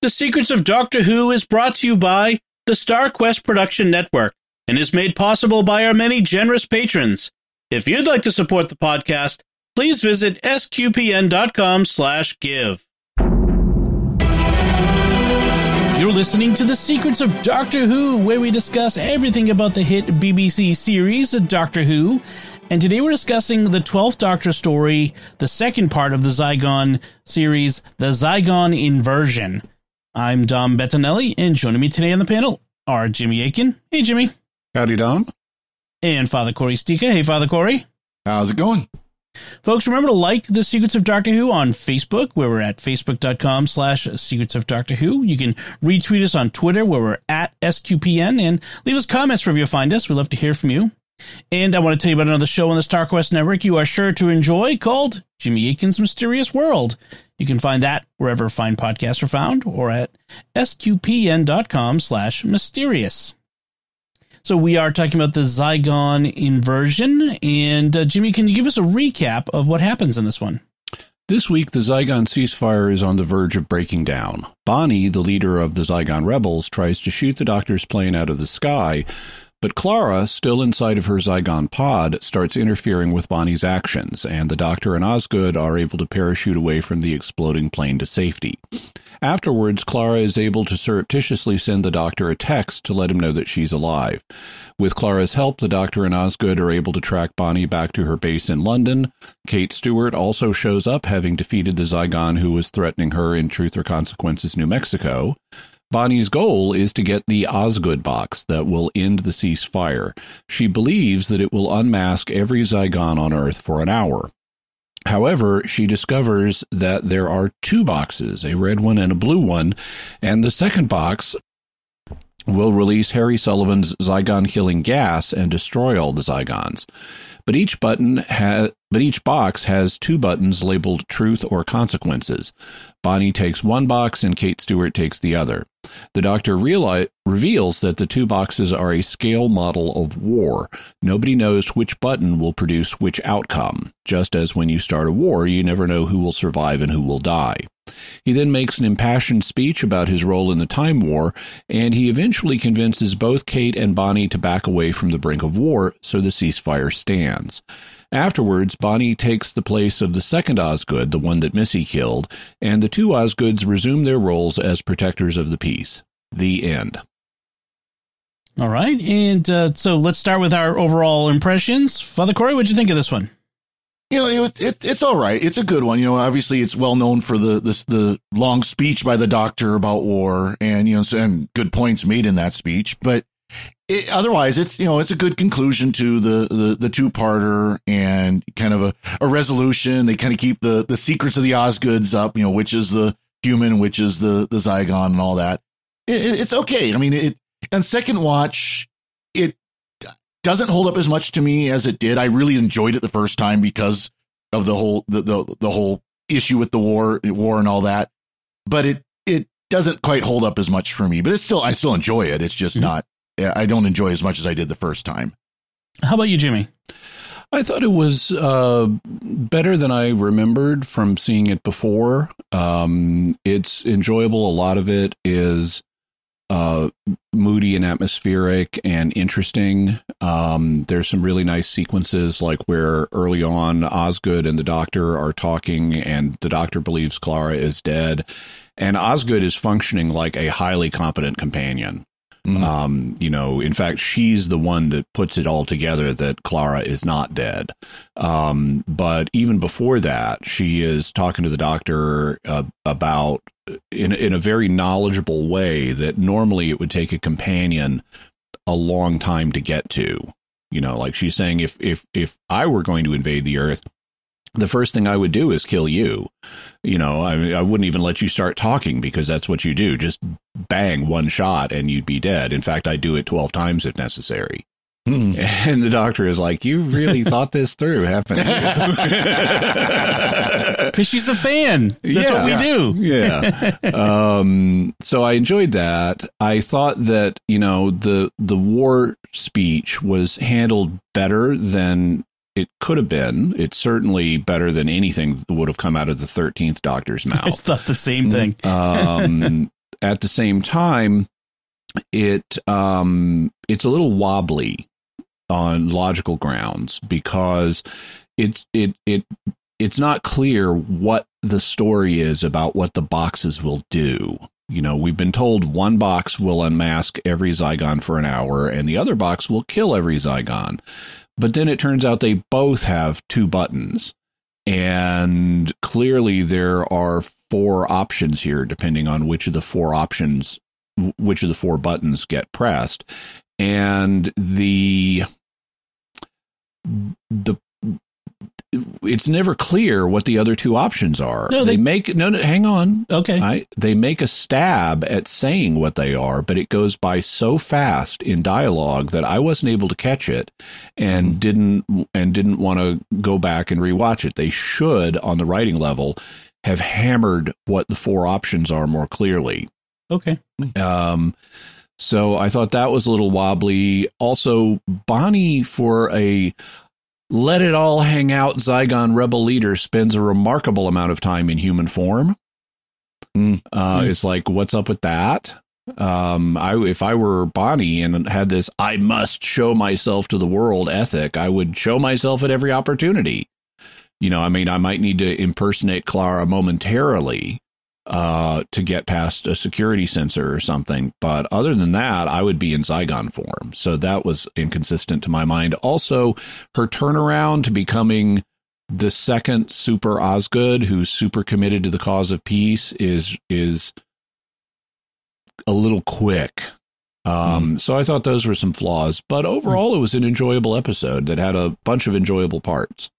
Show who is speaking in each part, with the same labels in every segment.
Speaker 1: The Secrets of Doctor Who is brought to you by the StarQuest Production Network and is made possible by our many generous patrons. If you'd like to support the podcast, please visit sqpn.com slash give. You're listening to The Secrets of Doctor Who, where we discuss everything about the hit BBC series Doctor Who. And today we're discussing the 12th Doctor story, the second part of the Zygon series, The Zygon Inversion. I'm Dom Bettinelli, and joining me today on the panel are Jimmy Akin. Hey, Jimmy.
Speaker 2: Howdy, Dom.
Speaker 1: And Father Cory Sticha. Hey, Father Cory.
Speaker 2: How's it going?
Speaker 1: Folks, remember to like The Secrets of Doctor Who on Facebook, where we're at facebook.com slash Secrets of Doctor Who. You can retweet us on Twitter, where we're at SQPN, and leave us comments wherever you find us. We'd love to hear from you. And I want to tell you about another show on the StarQuest Network you are sure to enjoy called Jimmy Akin's Mysterious World. You can find that wherever fine podcasts are found or at sqpn.com slash mysterious. So we are talking about the Zygon inversion. And uh, Jimmy, can you give us a recap of what happens in this one?
Speaker 2: This week, the Zygon ceasefire is on the verge of breaking down. Bonnie, the leader of the Zygon rebels, tries to shoot the doctor's plane out of the sky, but Clara, still inside of her Zygon pod, starts interfering with Bonnie's actions, and the Doctor and Osgood are able to parachute away from the exploding plane to safety. Afterwards, Clara is able to surreptitiously send the Doctor a text to let him know that she's alive. With Clara's help, the Doctor and Osgood are able to track Bonnie back to her base in London. Kate Stewart also shows up, having defeated the Zygon who was threatening her in Truth or Consequences, New Mexico. Bonnie's goal is to get the Osgood box that will end the ceasefire. She believes that it will unmask every Zygon on Earth for an hour. However, she discovers that there are two boxes, a red one and a blue one, and the second box will release Harry Sullivan's Zygon killing gas and destroy all the Zygons. But each button has but each box has two buttons labeled truth or consequences. Bonnie takes one box and Kate Stewart takes the other. The doctor reali- reveals that the two boxes are a scale model of war. Nobody knows which button will produce which outcome. Just as when you start a war, you never know who will survive and who will die. He then makes an impassioned speech about his role in the Time War, and he eventually convinces both Kate and Bonnie to back away from the brink of war so the ceasefire stands. Afterwards, Bonnie takes the place of the second Osgood, the one that Missy killed, and the two Osgoods resume their roles as protectors of the peace. The end.
Speaker 1: All right. And uh, so let's start with our overall impressions. Father Cory, what'd you think of this one?
Speaker 3: You know, it, it, it's all right. It's a good one. You know, obviously it's well known for the, the, the long speech by the doctor about war and, you know, and good points made in that speech. But it, otherwise, it's you know it's a good conclusion to the the, the two parter and kind of a, a resolution. They kind of keep the the secrets of the Osgoods up. You know, which is the human, which is the the Zygon, and all that. It, it's okay. I mean, it on second watch, it doesn't hold up as much to me as it did. I really enjoyed it the first time because of the whole the the, the whole issue with the war war and all that. But it it doesn't quite hold up as much for me. But it's still I still enjoy it. It's just mm-hmm. not I don't enjoy as much as I did the first time.
Speaker 1: How about you, Jimmy?
Speaker 2: I thought it was uh, better than I remembered from seeing it before. Um, it's enjoyable. A lot of it is uh, moody and atmospheric and interesting. Um, there's some really nice sequences, like where early on Osgood and the doctor are talking, and the doctor believes Clara is dead, and Osgood is functioning like a highly competent companion. Mm-hmm. Um, you know, in fact, she's the one that puts it all together that Clara is not dead. Um, but even before that, she is talking to the doctor uh, about in in a very knowledgeable way that normally it would take a companion a long time to get to. You know, like she's saying, if if if I were going to invade the Earth, the first thing I would do is kill you. You know, I, I wouldn't even let you start talking because that's what you do. Just bang one shot and you'd be dead. In fact, I'd do it 12 times if necessary. Hmm. And the doctor is like, You really thought this through, haven't you?
Speaker 1: Because she's a fan. That's yeah, what we do.
Speaker 2: yeah. Um, so I enjoyed that. I thought that, you know, the the war speech was handled better than it could have been. It's certainly better than anything that would have come out of the thirteenth Doctor's mouth. I
Speaker 1: thought the same thing.
Speaker 2: um, at the same time, it um, it's a little wobbly on logical grounds because it it it it's not clear what the story is about what the boxes will do. You know, we've been told one box will unmask every Zygon for an hour and the other box will kill every Zygon. But then it turns out they both have two buttons. And clearly there are four options here, depending on which of the four options, which of the four buttons get pressed. And the the it's never clear what the other two options are.
Speaker 1: No,
Speaker 2: they,
Speaker 1: they-
Speaker 2: make no, no. Hang on.
Speaker 1: Okay.
Speaker 2: I, they make a stab at saying what they are, but it goes by so fast in dialogue that I wasn't able to catch it, and didn't and didn't want to go back and rewatch it. They should, on the writing level, have hammered what the four options are more clearly.
Speaker 1: okay.
Speaker 2: Um, so I thought that was a little wobbly. Also, Bonnie for a let it all hang out Zygon rebel leader spends a remarkable amount of time in human form.
Speaker 3: Mm.
Speaker 2: Uh,
Speaker 1: Mm.
Speaker 2: It's like, what's up with that? Um, I if I were Bonnie and had this, I must show myself to the world ethic. I would show myself at every opportunity. You know, I mean, I might need to impersonate Clara momentarily uh, to get past a security sensor or something. But other than that, I would be in Zygon form. So that was inconsistent to my mind. Also, her turnaround to becoming the second super Osgood who's super committed to the cause of peace is is a little quick. Um, So I thought those were some flaws, but overall, it was an enjoyable episode that had a bunch of enjoyable parts.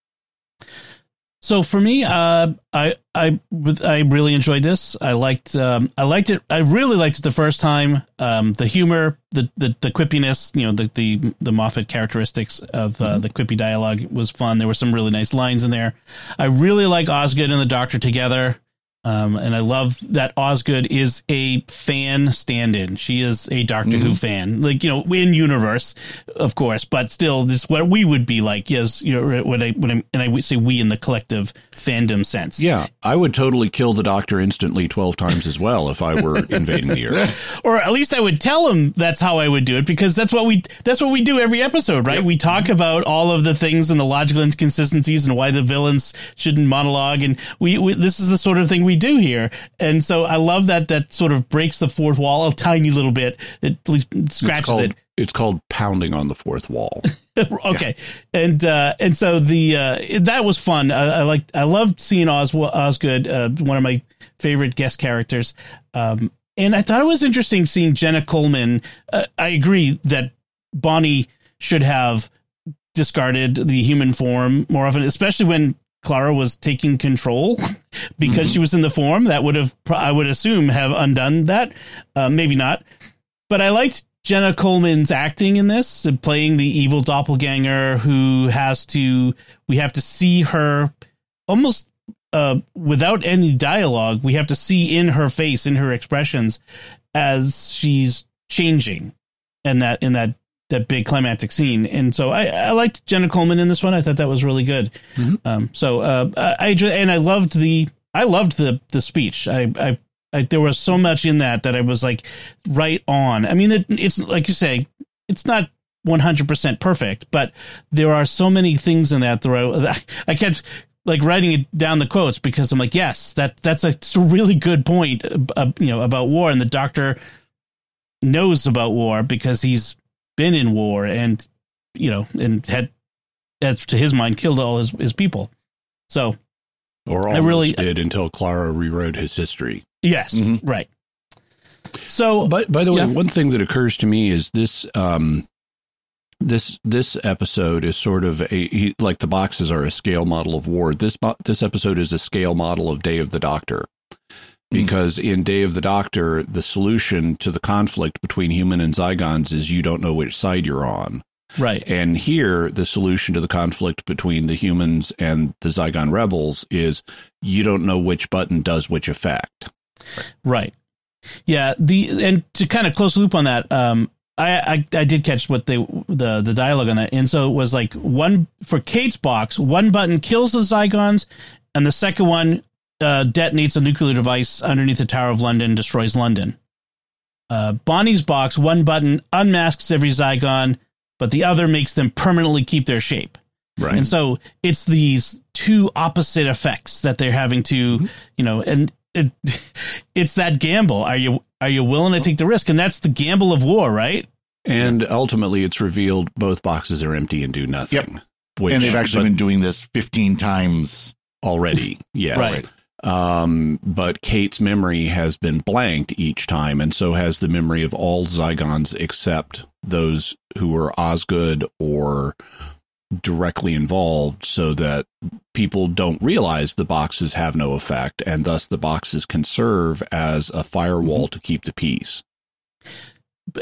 Speaker 1: So for me, uh, I I I really enjoyed this. I liked um, I liked it. I really liked it the first time. Um, the humor, the, the the quippiness, you know, the the the Moffat characteristics of uh, the quippy dialogue was fun. There were some really nice lines in there. I really like Osgood and the Doctor together. Um, and I love that Osgood is a fan stand-in. She is a Doctor Who fan, like you know, in universe, of course, but still, this is what we would be like. Yes, you know, when I when I and I would say we in the collective fandom sense.
Speaker 2: Yeah, I would totally kill the Doctor instantly twelve times as well if I were invading the Earth.
Speaker 1: or at least I would tell him that's how I would do it because that's what we that's what we do every episode, right? We talk about all of the things and the logical inconsistencies and why the villains shouldn't monologue, and we, we this is the sort of thing we do here. And so I love that that sort of breaks the fourth wall a tiny little bit. It at least
Speaker 2: It's
Speaker 1: scratches
Speaker 2: called,
Speaker 1: it.
Speaker 2: it's called pounding on the fourth wall.
Speaker 1: okay, and uh, and so the uh, that was fun. I, I liked I loved seeing Os Osgood, uh, one of my favorite guest characters. Um, and I thought it was interesting seeing Jenna Coleman. Uh, I agree that Bonnie should have discarded the human form more often, especially when Clara was taking control because she was in the form. That would have, I would assume, have undone that. Uh, maybe not, but I liked Jenna Coleman's acting in this, uh, playing the evil doppelganger who has to. We have to see her almost uh, without any dialogue. We have to see in her face, in her expressions, as she's changing, and that in that that big climactic scene. And so I, I liked Jenna Coleman in this one. I thought that was really good.
Speaker 2: Mhm.
Speaker 1: Um, so uh, I, and I loved the I loved the the speech. I, I I there was so much in that that I was like right on. I mean, it, it's like you say, it's not 100% perfect, but there are so many things in that that I, I kept like writing it down the quotes because I'm like, yes, that that's a, a really good point, uh, you know, about war, and the doctor knows about war because he's been in war and you know and had, as to his mind, killed all his his people. So
Speaker 2: Or
Speaker 1: I really-
Speaker 2: did until Clara rewrote his history.
Speaker 1: yes,
Speaker 3: Mhm.
Speaker 1: right. So
Speaker 2: But by the way,
Speaker 1: Yeah.
Speaker 2: one thing that occurs to me is this um this this episode is sort of a he, like the boxes are a scale model of war. This this episode is a scale model of Day of the Doctor. Because in Day of the Doctor, the solution to the conflict between human and Zygons is you don't know which side you're on.
Speaker 1: right,
Speaker 2: And here, the solution to the conflict between the humans and the Zygon rebels is you don't know which button does which effect.
Speaker 1: Right. Yeah. The and to kind of close loop on that, um, I, I I did catch what they the the dialogue on that, and so it was like one for Kate's box, one button kills the Zygons, and the second one uh, detonates a nuclear device underneath the Tower of London, destroys London. uh, Bonnie's box, one button unmasks every Zygon, but the other makes them permanently keep their shape.
Speaker 2: Right.
Speaker 1: And so it's these two opposite effects that they're having to, you know, and it, it's that gamble. Are you are you willing to take the risk? And that's the gamble of war, right?
Speaker 2: and ultimately, it's revealed both boxes are empty and do nothing.
Speaker 3: Yep.
Speaker 2: Which,
Speaker 3: and they've actually
Speaker 2: but
Speaker 3: been doing this 15 times.
Speaker 2: already. Yes.
Speaker 1: Right.
Speaker 2: Um, but Kate's memory has been blanked each time, and so has the memory of all Zygons except those who were Osgood or directly involved, so that people don't realize the boxes have no effect, and thus the boxes can serve as a firewall to keep the peace.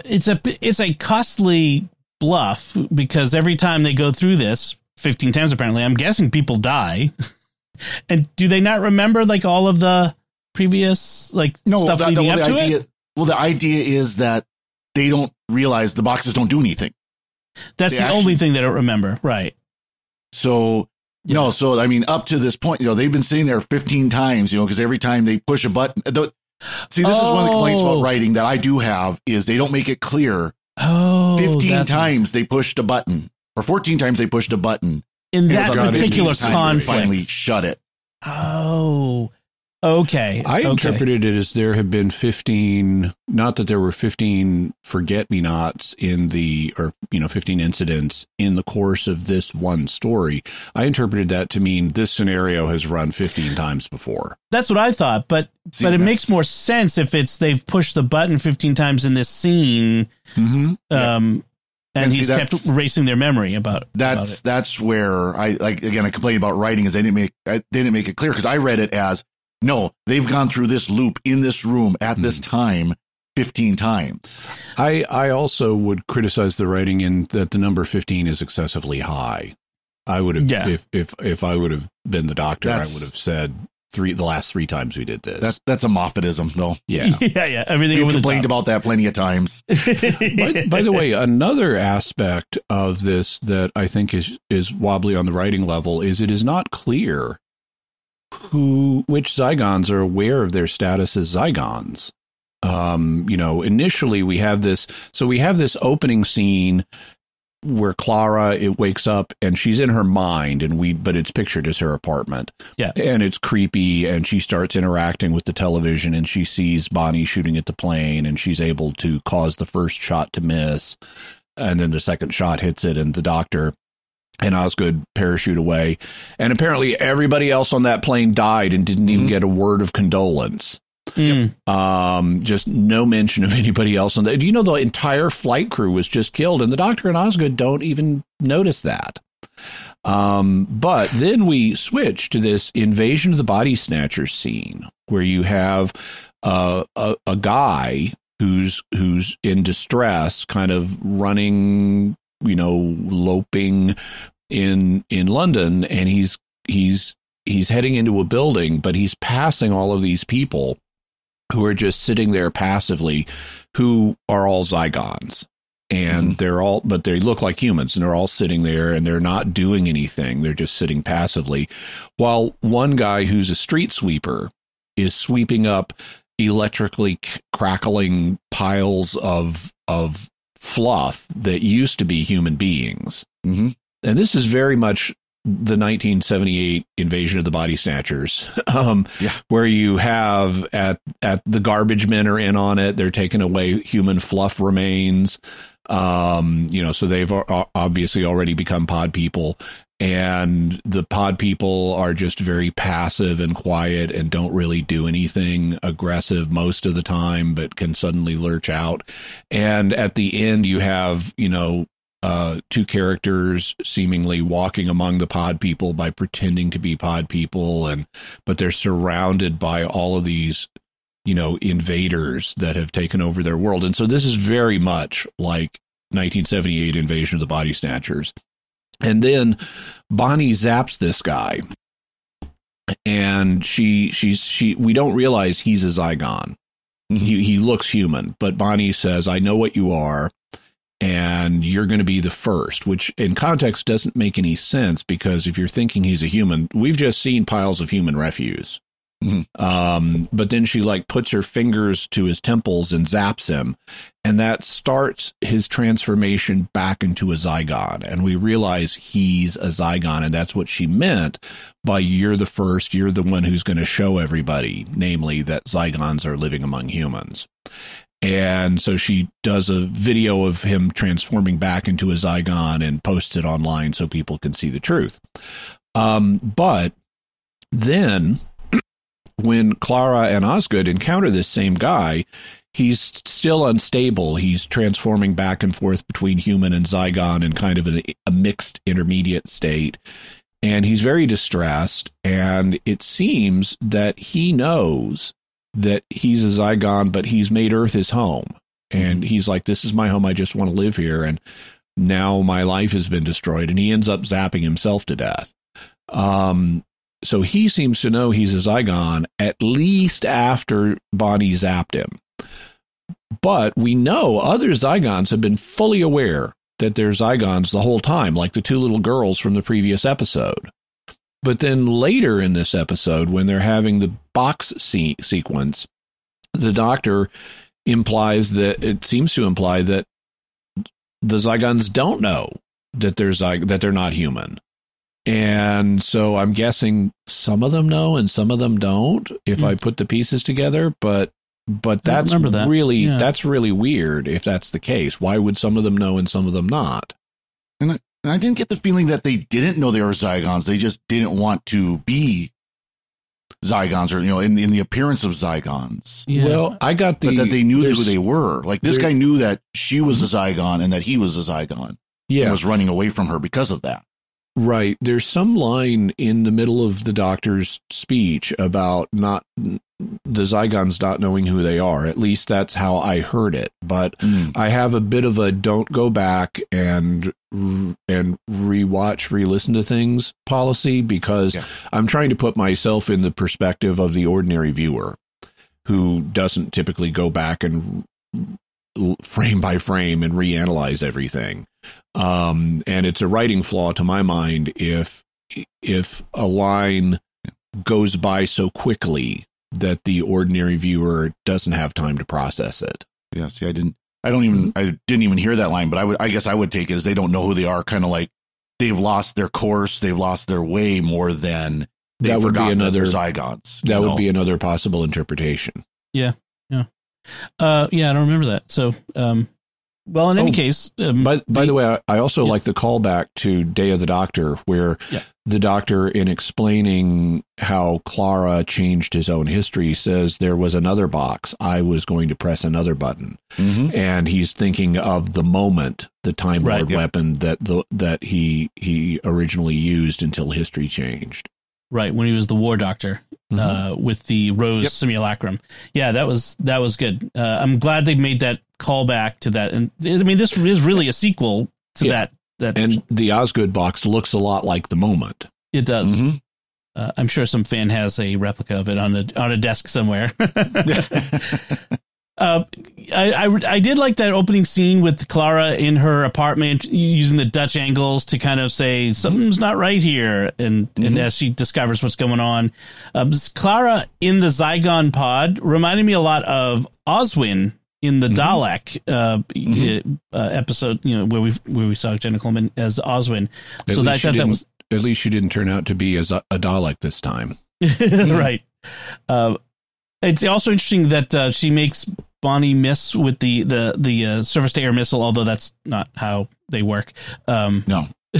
Speaker 1: It's a it's a costly bluff because every time they go through this 15 times apparently, I'm guessing people die. and do they not remember like all of the previous like
Speaker 3: No,
Speaker 1: stuff
Speaker 3: that-
Speaker 1: leading
Speaker 3: well,
Speaker 1: up
Speaker 3: the
Speaker 1: to
Speaker 3: idea,
Speaker 1: it?
Speaker 3: well, the idea is that they don't realize the boxes don't do anything.
Speaker 1: That's
Speaker 3: they
Speaker 1: the
Speaker 3: actually-
Speaker 1: only thing they don't remember, right?
Speaker 3: So no, so I mean, up to this point, you know, they've been sitting there 15 times, you know, because every time they push a button, the, see, this is one of the complaints
Speaker 1: Oh.
Speaker 3: about writing that I do have is they don't make it clear.
Speaker 1: Oh,
Speaker 3: 15
Speaker 1: that's what
Speaker 3: times they pushed a button, or 14 times they pushed a button.
Speaker 1: In
Speaker 3: it
Speaker 1: that
Speaker 3: was on the
Speaker 1: particular
Speaker 3: 15th
Speaker 1: conflict.
Speaker 3: finally shut it.
Speaker 1: Oh, okay.
Speaker 2: I
Speaker 1: okay.
Speaker 2: interpreted it as there have been 15, not that there were 15 forget me nots in the, or, you know, 15 incidents in the course of this one story. I interpreted that to mean this scenario has run 15 times before.
Speaker 1: That's what I thought, but
Speaker 3: See,
Speaker 1: but it makes more sense if it's they've pushed the button 15 times in this scene,
Speaker 2: Mm-hmm.
Speaker 3: Yeah.
Speaker 1: And,
Speaker 3: And see,
Speaker 1: he's kept
Speaker 3: that's-
Speaker 1: erasing their memory about about
Speaker 3: That's
Speaker 1: it.
Speaker 3: that's where I like again. I complain about writing is they didn't make I, they didn't make it clear because I read it as no, they've gone through this loop in this room at this hmm. time 15 times.
Speaker 2: I, I also would criticize the writing in that the number 15 is excessively high. I would have,
Speaker 1: Yeah.
Speaker 2: if, if, if I would have been the doctor,
Speaker 3: That's-
Speaker 2: I would have said three, the last three times we did this.
Speaker 3: That's that's a Moffatism though.
Speaker 2: yeah.
Speaker 1: yeah, yeah. Everything
Speaker 3: We've
Speaker 1: over the
Speaker 3: complained
Speaker 1: top.
Speaker 3: about that plenty of times.
Speaker 2: by, by the way, another aspect of this that I think is is wobbly on the writing level is it is not clear who which Zygons are aware of their status as Zygons. Um, you know, initially we have this so we have this opening scene where Clara it wakes up and she's in her mind and we but it's pictured as her apartment.
Speaker 1: Yeah.
Speaker 2: And it's creepy and she starts interacting with the television and she sees Bonnie shooting at the plane and she's able to cause the first shot to miss and then the second shot hits it and the doctor and Osgood parachute away and apparently everybody else on that plane died and didn't even
Speaker 3: Mhm.
Speaker 2: get a word of condolence.
Speaker 1: Mm.
Speaker 2: Um, just no mention of anybody else on that. Do you know the entire flight crew was just killed, and the Doctor and Osgood don't even notice that. Um, but then we switch to this invasion of the body snatchers scene where you have uh, a a guy who's who's in distress, kind of running, you know, loping in in London, and he's he's he's heading into a building, but he's passing all of these people who are just sitting there passively, who are all Zygons. And
Speaker 3: Mhm.
Speaker 2: they're all, but they look like humans and they're all sitting there and they're not doing anything. They're just sitting passively. While one guy who's a street sweeper is sweeping up electrically crackling piles of, of fluff that used to be human beings
Speaker 3: hmm
Speaker 2: and this is very much the 1978 invasion of the body snatchers um
Speaker 3: Yeah.
Speaker 2: where you have at at the garbage men are in on it. They're taking away human fluff remains. Um you know so they've obviously already become pod people. And the pod people are just very passive and quiet and don't really do anything aggressive most of the time but can suddenly lurch out. And at the end you have you know uh, two characters seemingly walking among the pod people by pretending to be pod people and but they're surrounded by all of these you know invaders that have taken over their world. And so this is very much like 1978 invasion of the body snatchers. And then bonnie zaps this guy. And she she's she we don't realize he's a zygon. He, he looks human but bonnie says i know what you are and you're going to be the first, which in context doesn't make any sense because if you're thinking he's a human, we've just seen piles of human refuse. Mm-hmm. Um, but then she like puts her fingers to his temples and zaps him, and that starts his transformation back into a Zygon. And we realize he's a Zygon, and that's what she meant by "you're the first, you're the one who's going to show everybody," namely that Zygons are living among humans. And so she does a video of him transforming back into a Zygon and posts it online so people can see the truth. Um, but then when Clara and Osgood encounter this same guy, he's still unstable. He's transforming back and forth between human and Zygon in kind of a, a mixed intermediate state. And he's very distressed. And it seems that he knows that he's a Zygon, but he's made Earth his home. And he's like, This is my home. I just want to live here. And now my life has been destroyed. And he ends up zapping himself to death. Um, so he seems to know he's a Zygon at least after Bonnie zapped him. But we know other Zygons have been fully aware that they're Zygons the whole time, like the two little girls from the previous episode. But then later in this episode, when they're having the box se- sequence, the doctor implies that it seems to imply that the Zygons don't know that they're Zy- that they're not human. And so I'm guessing some of them know and some of them don't if mm. I put the pieces together, but but that's that. really yeah. that's really weird if that's the case. Why would some of them know and some of them not?
Speaker 3: And I, and I didn't get the feeling that they didn't know they were Zygons. They just didn't want to be Zygons or you know in in the appearance of Zygons.
Speaker 2: Yeah. Well, I got the
Speaker 3: but that they knew who they were. Like this guy knew that she was a Zygon and that he was a Zygon. Yeah, was running away from her because of that.
Speaker 2: Right. There's some line in the middle of the doctor's speech about not the Zygons not knowing who they are. At least that's how I heard it. But mm. I have a bit of a don't go back and and rewatch, re-listen to things policy because yeah. I'm trying to put myself in the perspective of the ordinary viewer who doesn't typically go back and frame by frame and reanalyze everything. Um, and it's a writing flaw to my mind if if a line goes by so quickly that the ordinary viewer doesn't have time to process it.
Speaker 3: Yeah, see, I didn't. I don't even. I didn't even hear that line, but I would. I guess I would take it as they don't know who they are. Kind of like they've lost their course, they've lost their way more than that would be another Zygons.
Speaker 2: That know? would be another possible interpretation.
Speaker 1: Yeah, yeah, uh, yeah. I don't remember that. So, um, well, in any oh, case,
Speaker 2: um, by by the, the way, I, I also yeah. like the callback to Day of the Doctor, where yeah. the Doctor, in explaining how Clara changed his own history, says there was another box. I was going to press another button, mm-hmm. and he's thinking of the moment, the Time Lord right, yeah. weapon that the that he he originally used until history changed.
Speaker 1: Right when he was the War Doctor mm-hmm. uh, with the Rose yep. simulacrum. Yeah, that was that was good. Uh, I'm glad they made that callback to that. And I mean, this is really a sequel to yeah. that. That
Speaker 2: and the Osgood box looks a lot like the moment.
Speaker 1: It does. Mm-hmm. Uh, I'm sure some fan has a replica of it on a on a desk somewhere. Uh, I, I, I did like that opening scene with Clara in her apartment using the Dutch angles to kind of say something's not right here, and mm-hmm. and as she discovers what's going on, um, Clara in the Zygon pod reminded me a lot of Oswin in the mm-hmm. Dalek uh, mm-hmm. uh, episode, you know, where we where we saw Jenna Coleman as Oswin.
Speaker 2: At so that, that, that was at least she didn't turn out to be as a, a Dalek this time,
Speaker 1: right? Uh, it's also interesting that uh, she makes Bonnie miss with the the the uh, surface to air missile, although that's not how they work.
Speaker 3: Um, no.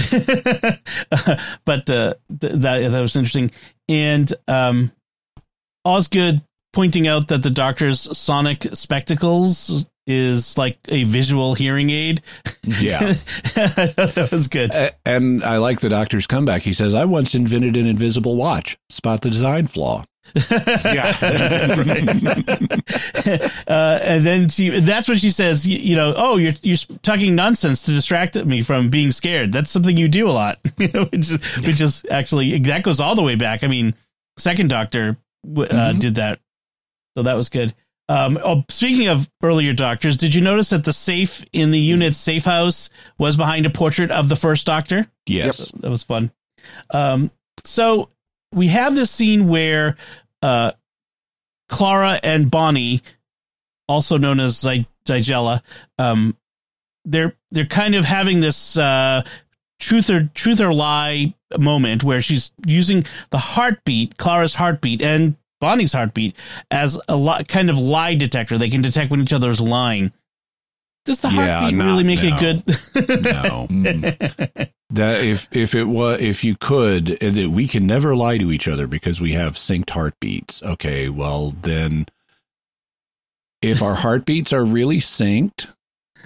Speaker 1: but uh, th- that that was interesting, and um, Osgood pointing out that the doctor's sonic spectacles is like a visual hearing aid.
Speaker 2: Yeah.
Speaker 1: I thought that was good.
Speaker 2: and I like the doctor's comeback. He says, I once invented an invisible watch. Spot the design flaw. Yeah.
Speaker 1: uh, and then she, that's what she says, you, you, know, oh, you're, you're talking nonsense to distract me from being scared. That's something you do a lot, you know, which is, which is actually, that goes all the way back. I mean, second doctor uh, mm-hmm. did that so that was good. Um, oh, speaking of earlier doctors, did you notice that the safe in the unit's safe house was behind a portrait of the first doctor?
Speaker 2: Yes.
Speaker 1: That was fun. Um, so we have this scene where uh, Clara and Bonnie, also known as Zy- Zygella, um, they're they're kind of having this uh, truth or truth or lie moment where she's using the heartbeat, Clara's heartbeat, and Bonnie's heartbeat as a kind of lie detector. They can detect when each other's lying. Does the
Speaker 2: Yeah,
Speaker 1: heartbeat
Speaker 2: not-
Speaker 1: really make
Speaker 2: no.
Speaker 1: it good?
Speaker 2: No.
Speaker 3: Mm.
Speaker 2: That if if it was if you could uh, that we can never lie to each other because we have synced heartbeats. Okay, well then if our heartbeats are really synced,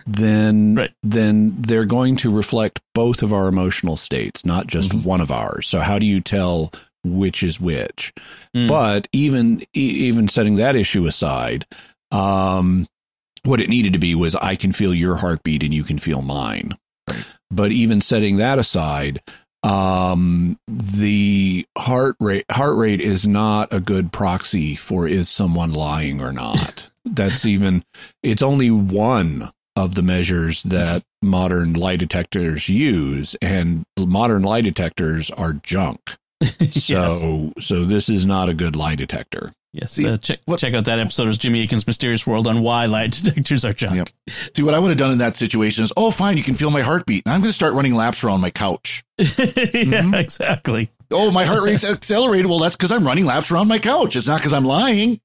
Speaker 2: then
Speaker 1: Right.
Speaker 2: then they're going to reflect both of our emotional states, not just
Speaker 3: Mhm.
Speaker 2: one of ours. So how do you tell which is which?
Speaker 1: Mm.
Speaker 2: But even even setting that issue aside, um, what it needed to be was I can feel your heartbeat and you can feel mine. But even setting that aside, um, the heart rate heart rate is not a good proxy for is someone lying or not. That's even it's only one of the measures that modern lie detectors use, and modern lie detectors are junk.
Speaker 1: yes.
Speaker 2: So so this is not a good lie detector.
Speaker 1: Yes,
Speaker 3: See,
Speaker 1: uh, check
Speaker 3: what-
Speaker 1: check out that episode of Jimmy Akin's Mysterious World on why lie detectors are junk.
Speaker 3: Yep. See, what I would have done in that situation is, oh, fine, you can feel my heartbeat. And I'm going to start running laps around my couch.
Speaker 1: yeah,
Speaker 2: Mhm.
Speaker 1: exactly.
Speaker 3: Oh, my heart rate's accelerated. Well, that's because I'm running laps around my couch. It's not because I'm lying.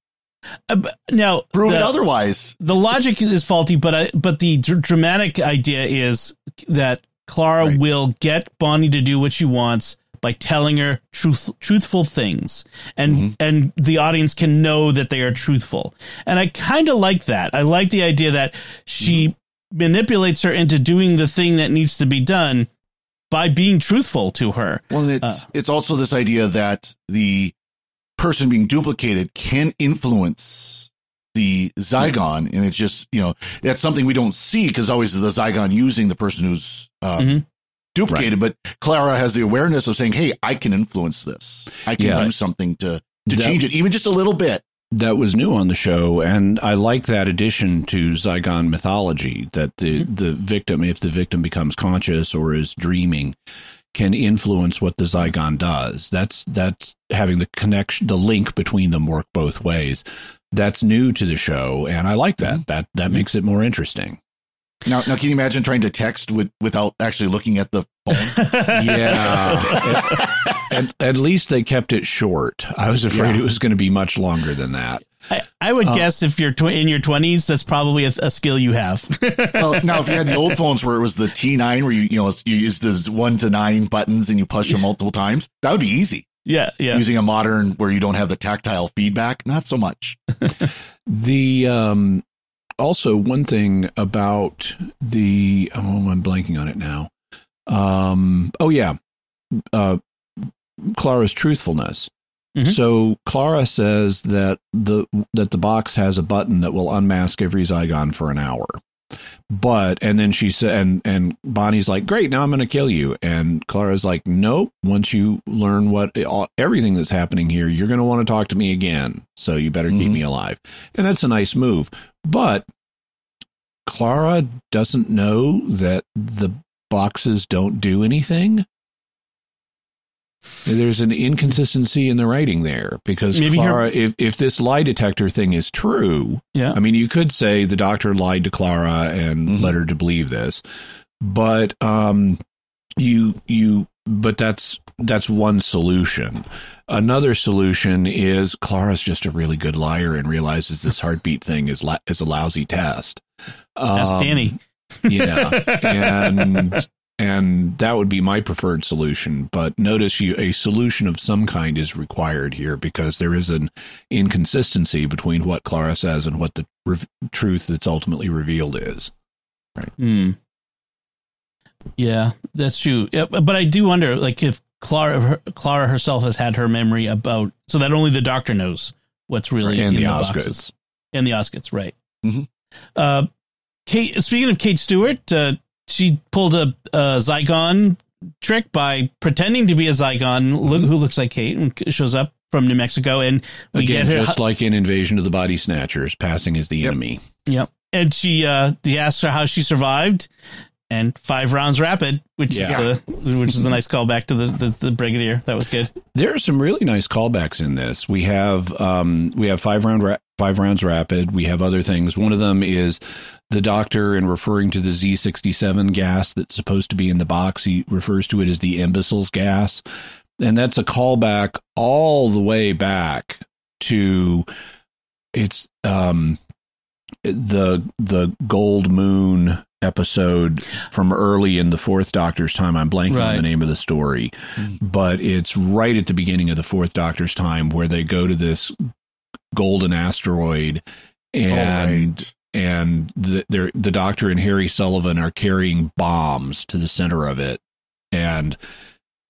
Speaker 1: Uh, but now,
Speaker 3: Prove it otherwise.
Speaker 1: the logic is faulty, but I, but the dr- dramatic idea is that Clara
Speaker 3: Right.
Speaker 1: will get Bonnie to do what she wants by telling her truth, truthful things, and
Speaker 3: Mhm.
Speaker 1: and the audience can know that they are truthful. And I kind of like that. I like the idea that she manipulates her into doing the thing that needs to be done by being truthful to her.
Speaker 3: Well, it's
Speaker 1: Uh.
Speaker 3: it's also this idea that the person being duplicated can influence the Zygon, and it's just you know that's something we don't see because always the Zygon using the person who's uh,
Speaker 1: Mhm.
Speaker 3: Duplicated. But Clara has the awareness of saying, "Hey, I can influence this. I can
Speaker 2: Yeah.
Speaker 3: do something to to
Speaker 2: That-
Speaker 3: change it, even just a little bit."
Speaker 2: that was new on the show, and I like that addition to Zygon mythology that the mm-hmm. the victim, if the victim becomes conscious or is dreaming, can influence what the Zygon does. That's that's having the connection, the link between them work both ways. That's new to the show, and I like that. Mm-hmm. That that mm-hmm. makes it more interesting.
Speaker 3: Now, now, can you imagine trying to text with without actually looking at the phone?
Speaker 2: Yeah. At, at least they kept it short. I was afraid
Speaker 3: Yeah.
Speaker 2: it was going to be much longer than that.
Speaker 1: I, I would
Speaker 2: Uh,
Speaker 1: guess if you're tw- in your 20s, that's probably a, a skill you have.
Speaker 3: well, now if you had the old phones where it was the T9 where you you know you use the one to nine buttons and you push them multiple times, that would be easy.
Speaker 1: yeah, yeah.
Speaker 3: Using a modern where you don't have the tactile feedback, not so much.
Speaker 2: The um also one thing about the oh I'm blanking on it now. Um oh yeah. Uh Clara's truthfulness.
Speaker 1: Mhm.
Speaker 2: So Clara says that the that the box has a button that will unmask every Zygon for an hour. But and then she said and and Bonnie's like, "Great, now I'm going to kill you." And Clara's like, "Nope, once you learn what all, everything that's happening here, you're going to want to talk to me again. So you better keep
Speaker 3: Mhm.
Speaker 2: me alive." And that's a nice move. But Clara doesn't know that the boxes don't do anything. There's an inconsistency in the writing there because
Speaker 1: Maybe
Speaker 2: Clara, if, if this lie detector thing is true,
Speaker 1: yeah.
Speaker 2: I mean, you could say the doctor lied to Clara and
Speaker 3: Mhm.
Speaker 2: led her to believe this, but um, you you but that's that's one solution. Another solution is Clara's just a really good liar and realizes this heartbeat thing is la- is a lousy test. Um,
Speaker 1: Danny.
Speaker 2: yeah, and and that would be my preferred solution. But notice you a solution of some kind is required here because there is an inconsistency between what Clara says and what the re- truth that's ultimately revealed is.
Speaker 1: Hmm. Yeah, that's true. Yeah, but I do wonder, like, if Clara her, Clara herself has had her memory about, so that only the doctor knows what's really
Speaker 2: and
Speaker 1: in
Speaker 2: the
Speaker 1: the
Speaker 2: Osgood.
Speaker 1: boxes. And the Osgoods, right?
Speaker 3: Mhm.
Speaker 1: Uh, Kate. Speaking of Kate Stewart, uh, she pulled a, a Zygon trick by pretending to be a Zygon look, who looks like Kate and shows up from New Mexico, and we
Speaker 2: Again,
Speaker 1: get her.
Speaker 2: just like in Invasion of the Body Snatchers, passing as the
Speaker 3: Yep.
Speaker 2: enemy.
Speaker 1: Yep. And she uh he asked her how she survived. and five rounds rapid, which
Speaker 2: Yeah.
Speaker 1: is a, which is a nice callback to the, the the brigadier. That was good.
Speaker 2: There are some really nice callbacks in this. We have um, we have five round ra- five rounds rapid. We have other things. One of them is the doctor, in referring to the Z sixty seven gas that's supposed to be in the box, he refers to it as the imbeciles gas, and that's a callback all the way back to it's um the the gold moon episode from early in the fourth doctor's time. I'm blanking on the name of the story but it's right at the beginning of the fourth doctor's time where they go to this golden asteroid and
Speaker 3: right.
Speaker 2: And the the doctor and harry sullivan are carrying bombs to the center of it and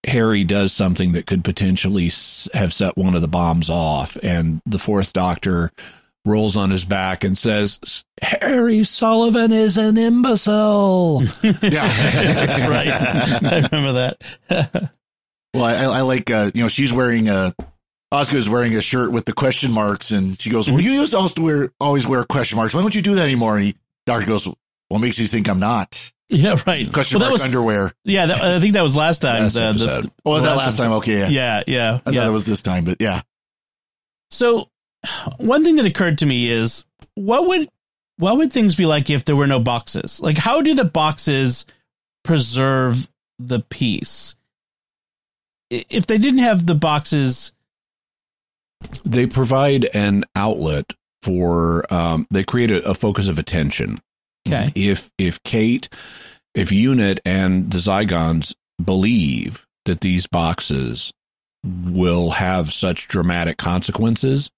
Speaker 2: harry does something that could potentially have set one of the bombs off and the fourth doctor rolls on his back and says harry sullivan is an imbecile
Speaker 3: Yeah.
Speaker 1: that's right. I remember that.
Speaker 3: Well, I, I like, uh, you know, she's wearing a, Osgood's wearing a shirt with the question marks, and she goes, "Well, you used to also wear always wear question marks. Why don't you do that anymore?" And he, doctor goes, "What makes you think I'm not
Speaker 1: yeah, right.
Speaker 3: question
Speaker 1: well, that
Speaker 3: mark
Speaker 1: was
Speaker 3: underwear?"
Speaker 1: yeah. That, I think that was last time.
Speaker 2: Last
Speaker 1: the- the-
Speaker 2: episode.
Speaker 3: Oh, was
Speaker 1: the
Speaker 3: that last time? Okay, yeah.
Speaker 1: Yeah, yeah,
Speaker 3: I
Speaker 1: yeah.
Speaker 3: thought it was this time, but yeah.
Speaker 1: So, one thing that occurred to me is what would what would things be like if there were no boxes? Like, how do the boxes preserve the piece? If they didn't have the boxes,
Speaker 2: they provide an outlet for um, they create a, a focus of attention.
Speaker 1: Okay,
Speaker 2: if if kate if unit and the zygons believe that these boxes will have such dramatic consequences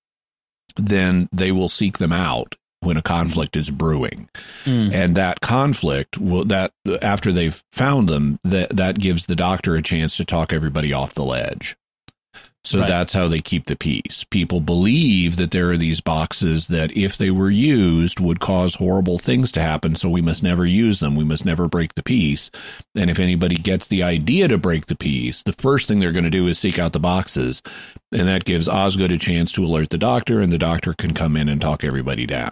Speaker 2: then they will seek them out when a conflict is brewing.
Speaker 1: Mm.
Speaker 2: and that conflict will that after they've found them that that gives the doctor a chance to talk everybody off the ledge so
Speaker 1: Right.
Speaker 2: that's how they keep the peace people believe that there are these boxes that if they were used would cause horrible things to happen so we must never use them we must never break the peace and if anybody gets the idea to break the peace the first thing they're going to do is seek out the boxes and that gives osgood a chance to alert the doctor and the doctor can come in and talk everybody down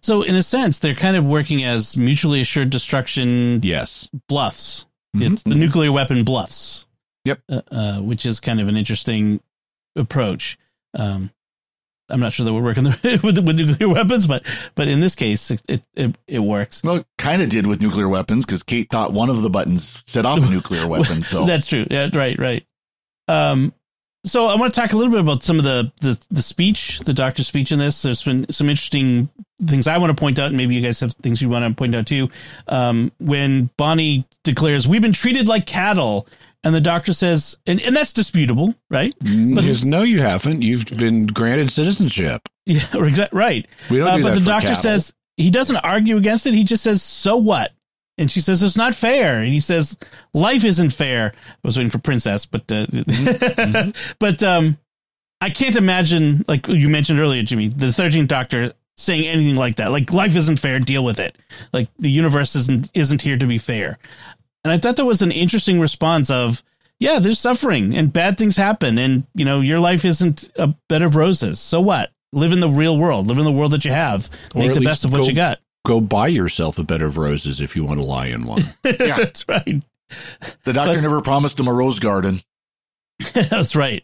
Speaker 1: so in a sense, they're kind of working as mutually assured destruction
Speaker 2: yes
Speaker 1: bluffs.
Speaker 2: Mhm.
Speaker 1: It's the nuclear weapon bluffs.
Speaker 3: Yep.
Speaker 1: Uh, uh, which is kind of an interesting approach. Um, I'm not sure that would work in the, with with nuclear weapons, but but in this case, it it, it, it works.
Speaker 3: Well, it kind of did with nuclear weapons because Kate thought one of the buttons set off a nuclear weapon. So
Speaker 1: That's true. Yeah, right, right. Um, so I want to talk a little bit about some of the, the the speech, the doctor's speech in this. There's been some interesting things I want to point out, and maybe you guys have things you want to point out too. Um, when Bonnie declares, "We've been treated like cattle," and the doctor says, and, and that's disputable, right? But-
Speaker 2: Because, no, you haven't. You've been granted citizenship.
Speaker 1: Yeah, exa- right.
Speaker 2: We don't
Speaker 1: Uh,
Speaker 2: do
Speaker 1: but the doctor
Speaker 2: cattle.
Speaker 1: says he doesn't argue against it. He just says, "So what?" And she says, "It's not fair." And he says, "Life isn't fair." I was waiting for princess, but uh,
Speaker 2: Mm-hmm.
Speaker 1: but um, I can't imagine like you mentioned earlier, Jimmy, the Thirteenth Doctor saying anything like that. Like life isn't fair. Deal with it. Like the universe isn't isn't here to be fair. And I thought that was an interesting response of. Yeah, there's suffering and bad things happen, and you know your life isn't a bed of roses. So what? Live in the real world. Live in the world that you have.
Speaker 2: Or
Speaker 1: Make the best of what
Speaker 2: go-
Speaker 1: you got.
Speaker 2: Go buy yourself a bed of roses if you want to lie in one.
Speaker 3: Yeah.
Speaker 1: That's right.
Speaker 3: the doctor
Speaker 1: But-
Speaker 3: never promised him a rose garden.
Speaker 1: That's right.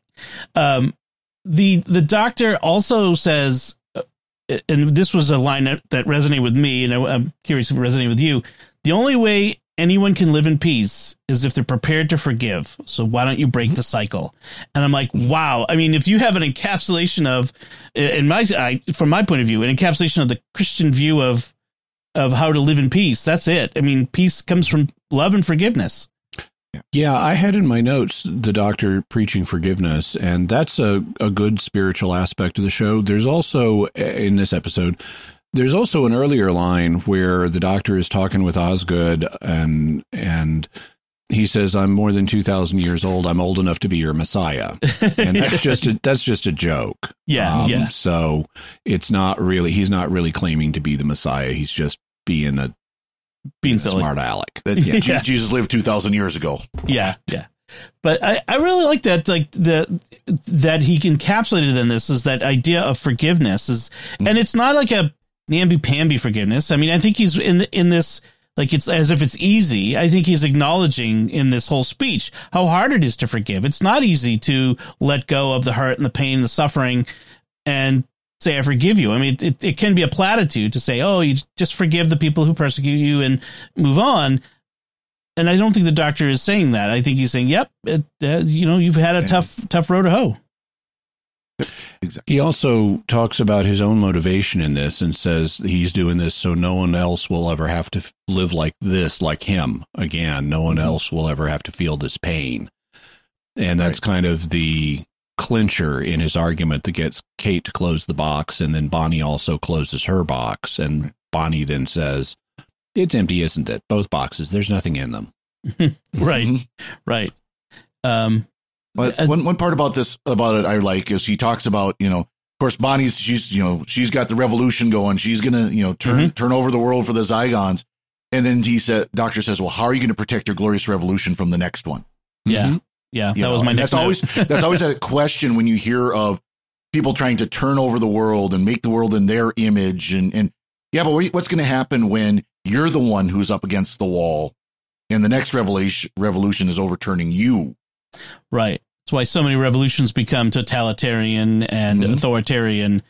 Speaker 1: Um, the the doctor also says, uh, and this was a line that, that resonated with me, and I'm curious if it resonated with you. The only way anyone can live in peace is if they're prepared to forgive. So why don't you break mm-hmm. the cycle? And I'm like, wow. I mean, if you have an encapsulation of, in my, I, from my point of view, an encapsulation of the Christian view of of how to live in peace, that's it. I mean, peace comes from love and forgiveness.
Speaker 2: yeah, I had in my notes the doctor preaching forgiveness, and that's a, a good spiritual aspect of the show. There's also, in this episode, there's also an earlier line where the doctor is talking with Osgood and and he says, "I'm more than two thousand years old. I'm old enough to be your Messiah," and that's just a, that's just a joke.
Speaker 1: Yeah,
Speaker 2: Um,
Speaker 1: yeah.
Speaker 2: So it's not really he's not really claiming to be the Messiah. He's just being a,
Speaker 1: Being
Speaker 2: a
Speaker 1: silly.
Speaker 2: smart aleck.
Speaker 3: That yeah,
Speaker 1: Yeah.
Speaker 3: Jesus lived two thousand years ago.
Speaker 1: Yeah, yeah. But I, I really like that like the that he encapsulated in this is that idea of forgiveness is and it's not like a namby pamby forgiveness. I mean, I think he's in in this like it's as if it's easy. I think he's acknowledging in this whole speech how hard it is to forgive. It's not easy to let go of the hurt and the pain and the suffering and say, I forgive you. I mean, it, it can be a platitude to say, oh, you just forgive the people who persecute you and move on. And I don't think the doctor is saying that. I think he's saying, yep, it, uh, you know, you've had a
Speaker 3: Yeah.
Speaker 1: tough, tough road to hoe.
Speaker 3: Exactly.
Speaker 2: He also talks about his own motivation in this and says he's doing this so no one else will ever have to live like this, like him again. No one
Speaker 3: Mhm.
Speaker 2: else will ever have to feel this pain. And that's kind of the clincher in his argument that gets Kate to close the box. And then Bonnie also closes her box. And
Speaker 3: Right.
Speaker 2: Bonnie then says, It's empty, isn't it? Both boxes. There's nothing in them.
Speaker 1: Right, right. Um,
Speaker 3: But
Speaker 1: Uh,
Speaker 3: one one part about this about it I like is he talks about you know of course Bonnie's she's you know she's got the revolution going she's gonna you know turn
Speaker 1: Mm-hmm.
Speaker 3: turn over the world for the Zygons and then he said doctor says well how are you going to protect your glorious revolution from the next one
Speaker 1: yeah,
Speaker 2: Mhm.
Speaker 1: yeah.
Speaker 3: You
Speaker 1: that was my
Speaker 3: and
Speaker 1: next.
Speaker 3: that's always that's always a question when you hear of people trying to turn over the world and make the world in their image and and yeah but what's going to happen when you're the one who's up against the wall and the next revolution revolution is overturning you
Speaker 1: Right. That's why so many revolutions become totalitarian and
Speaker 3: Mhm.
Speaker 1: authoritarian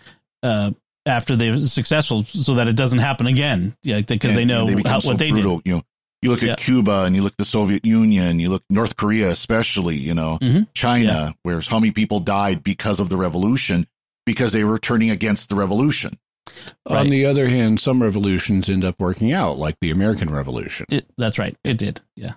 Speaker 1: uh, after they're successful, so that it doesn't happen again. Yeah, because they know
Speaker 3: they
Speaker 1: how,
Speaker 3: so
Speaker 1: what they
Speaker 3: brutal. You know, you look at
Speaker 1: Yeah.
Speaker 3: Cuba and you look at the Soviet Union, you look North Korea, especially. You know,
Speaker 1: Mhm.
Speaker 3: China,
Speaker 1: Yeah.
Speaker 3: where how many people died because of the revolution because they were turning against the revolution.
Speaker 1: Right.
Speaker 2: On the other hand, some revolutions end up working out, like the American Revolution.
Speaker 1: It, that's right. It did. Yeah.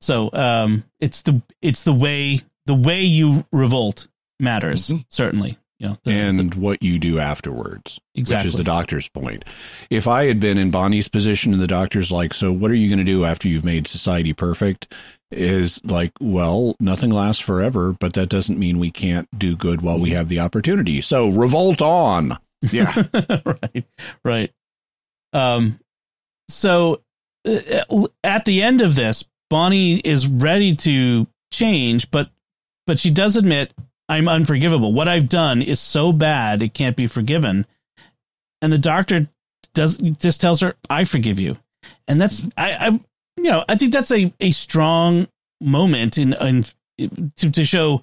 Speaker 1: So um, it's the it's the way the way you revolt matters
Speaker 3: Mhm.
Speaker 1: certainly. You know, the,
Speaker 2: and
Speaker 1: the-
Speaker 2: what you do afterwards,
Speaker 1: exactly.
Speaker 2: which is the doctor's point. If I had been in Bonnie's position and the doctor's like, so what are you going to do after you've made society perfect? Is like, well, nothing lasts forever, but that doesn't mean we can't do good while we have the opportunity. So revolt on.
Speaker 3: Yeah,
Speaker 1: right, right. Um, so uh, at the end of this, Bonnie is ready to change, but but she does admit I'm unforgivable. What I've done is so bad it can't be forgiven. And the doctor does just tells her, "I forgive you," and that's I, I you know I think that's a a strong moment in in to, to show.